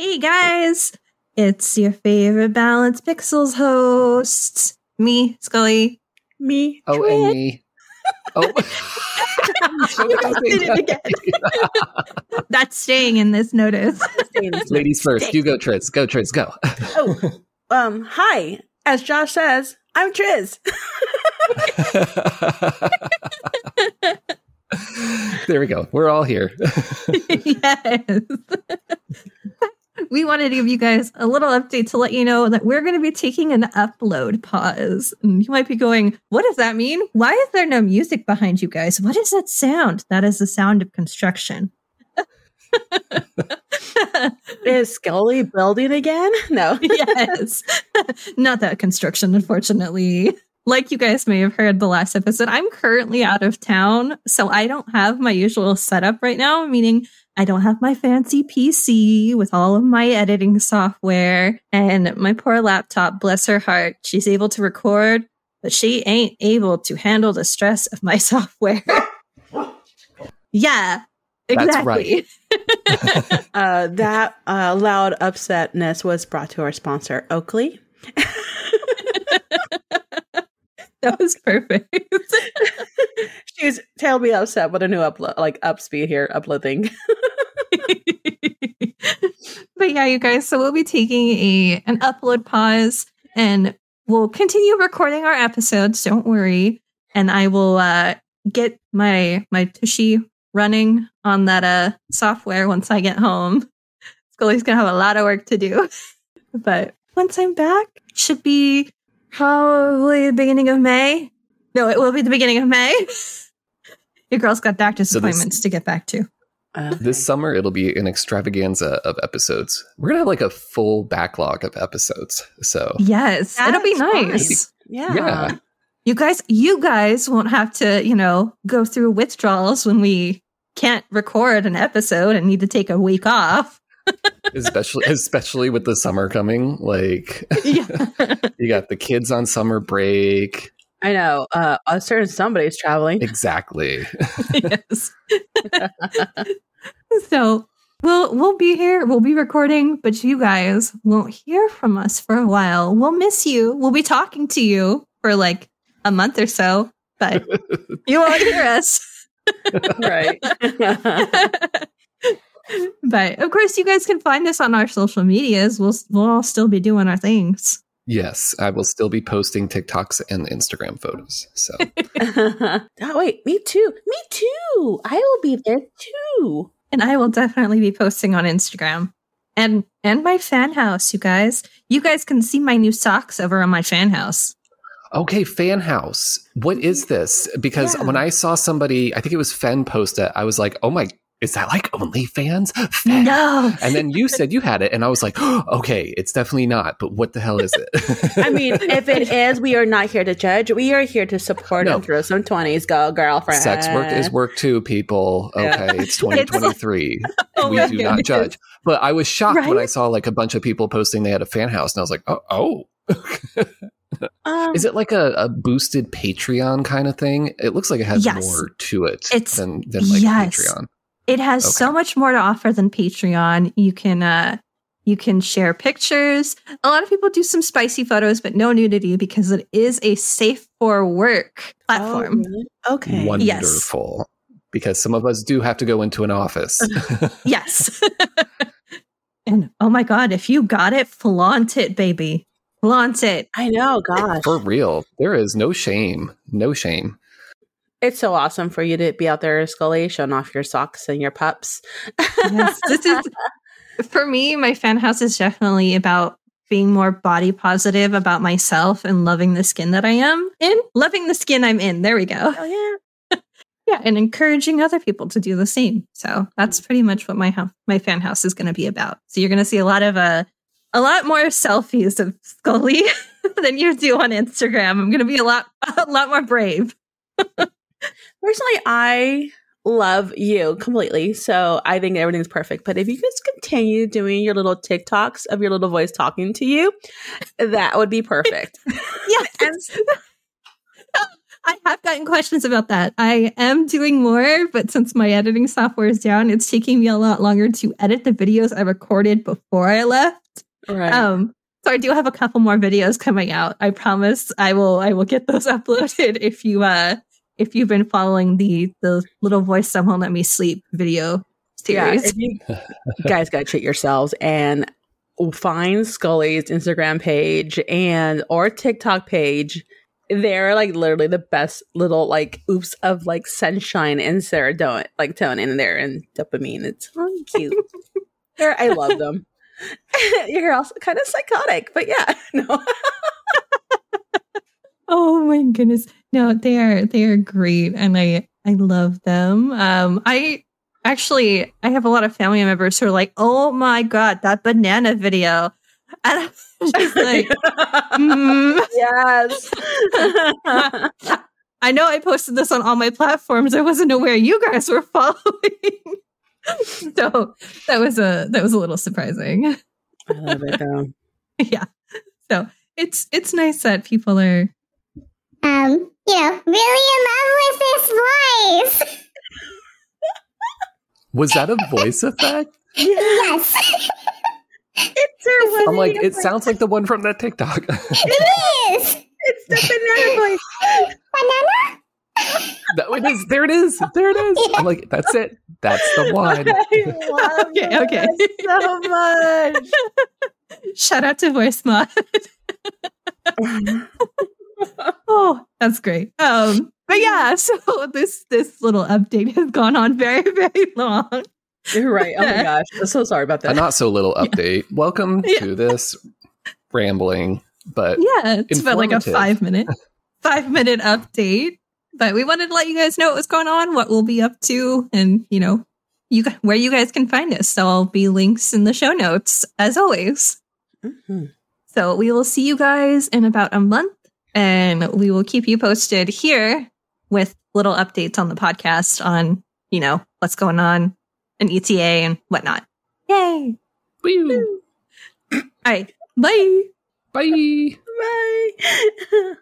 Hey guys, it's your favorite Balanced Pixels host, me, Skullie. Me. Oh, Trin. and me. Oh. Did it again. That's staying in this notice. Ladies first. You go, Triz. Go, Triz. Go. oh, um, hi. As Josh says, I'm Triz. there we go. We're all here. yes. We wanted to give you guys a little update to let you know that we're going to be taking an upload pause. And you might be going, What does that mean? Why is there no music behind you guys? What is that sound? That is the sound of construction. Is Skullie building again? No. yes. Not that construction, unfortunately. Like you guys may have heard the last episode, I'm currently out of town. So I don't have my usual setup right now, meaning I don't have my fancy PC with all of my editing software. And my poor laptop, bless her heart, she's able to record, but she ain't able to handle the stress of my software. yeah, That's exactly. Uh, that uh, loud upsetness was brought to our sponsor, Oakley. That was perfect. she was terribly upset with a new upload, like up speed here, upload thing. But yeah, you guys, so we'll be taking a an upload pause and we'll continue recording our episodes, don't worry. And I will uh get my my Tushy running on that uh software once I get home. Skullie's gonna have a lot of work to do. but once I'm back, should be probably the beginning of May. No, it will be the beginning of May. Your girl's got doctor's So this- appointments to get back to. Uh, This summer, it'll be an extravaganza of episodes. We're going to have like a full backlog of episodes. So, Yes, it'll be That's fine. nice. yeah. yeah. You guys, you guys won't have to, you know, go through withdrawals when we can't record an episode and need to take a week off. especially especially with the summer coming like yeah. you got the kids on summer break I know. Uh, a certain somebody's traveling. exactly yes. so we'll we'll be here. We'll be recording, but you guys won't hear from us for a while. We'll miss you. We'll be talking to you for like a month or so, but you won't hear us. right. but of course, you guys can find us on our social medias. We'll we'll all still be doing our things. Yes i will still be posting tiktoks and instagram photos so oh, wait. Me too. Me too. I will be there too. And I will definitely be posting on Instagram and and my Fanhouse. You guys, you guys can see my new socks over on my Fanhouse. okay Fanhouse what is this because Yeah. when i saw somebody i think it was fen post it i was like oh my is that like OnlyFans? No, And then you said you had it, and I was like, oh, okay, it's definitely not. But what the hell is it? I mean, if it is, we are not here to judge. We are here to support No. and throw some 20s. Go, girlfriend. Sex work is work too, people. Yeah. Okay, it's 2023. Oh we do not judge. But I was shocked when I saw like a bunch of people posting they had a Fanhouse, and I was like, oh, oh. Um, Is it like a, a boosted Patreon kind of thing? It looks like it has Yes. more to it It's- than, than like yes. Patreon. It has Okay. so much more to offer than Patreon. You can uh you can share pictures. A lot of people do some spicy photos, but no nudity because it is a safe for work oh, platform. really? Okay. Wonderful. Because some of us do have to go into an office. Yes. and oh my god, if you got it, flaunt it, baby. Flaunt it. I know. Gosh. For real. There is no shame. No shame. It's so awesome for you to be out there, Skullie, showing off your socks and your pups. Yes, this is for me, my Fanhouse is definitely about being more body positive about myself and loving the skin that I am in. Loving the skin I'm in. There we go. Oh, yeah. Yeah, and encouraging other people to do the same. So that's pretty much what my house, my Fanhouse is going to be about. So you're going to see a lot of uh, a lot more selfies of Skullie than you do on Instagram. I'm going to be a lot a lot more brave. Personally, I love you completely. So I think everything's perfect. But if you just continue doing your little TikToks of your little voice talking to you, that would be perfect. Yes. I have gotten questions about that. I am doing more, but since my editing software is down, it's taking me a lot longer to edit the videos I recorded before I left. Right. Um, so I do have a couple more videos coming out. I promise I will I will get those uploaded if you uh if you've been following the the little voice someone let me sleep video series. if you, you guys gotta treat yourselves and find Skullie's Instagram page and or TikTok page. They're like literally the best little like oops of like sunshine and serotonin like tone in there and dopamine. It's so cute. They're, I love them. You're also kind of psychotic, but yeah, no. Oh my goodness. No, they are they are great and I I love them. Um I actually I have a lot of family members who are like, "Oh my god, that banana video." And I'm just like, mm. yes. I know I posted this on all my platforms. I wasn't aware you guys were following. so that was a that was a little surprising. I love it though. yeah. So it's it's nice that people are um, you know, really in love with this voice. Was that a voice effect? yes, It's her I'm like, it sounds like the one from that TikTok. it is. It's the banana voice. Banana? no, it is. There it is. There it is. I'm like, that's it. That's the one. I love Okay, okay. so much. shout out to Voicemod. oh, that's great. Um, but yeah, so this this little update has gone on very very long. You're right. Oh my gosh. I'm so sorry about that. A not so little update. Welcome Yeah. to this rambling, but Yeah, it's about like a five minute five minute update. But we wanted to let you guys know what was going on, what we'll be up to, and you know, you gu- where you guys can find us. So I'll be links in the show notes as always. Mhm. So we will see you guys in about a month, and we will keep you posted here with little updates on the podcast on you know what's going on in ETA and whatnot. Yay! woo, All right, bye. bye. Bye.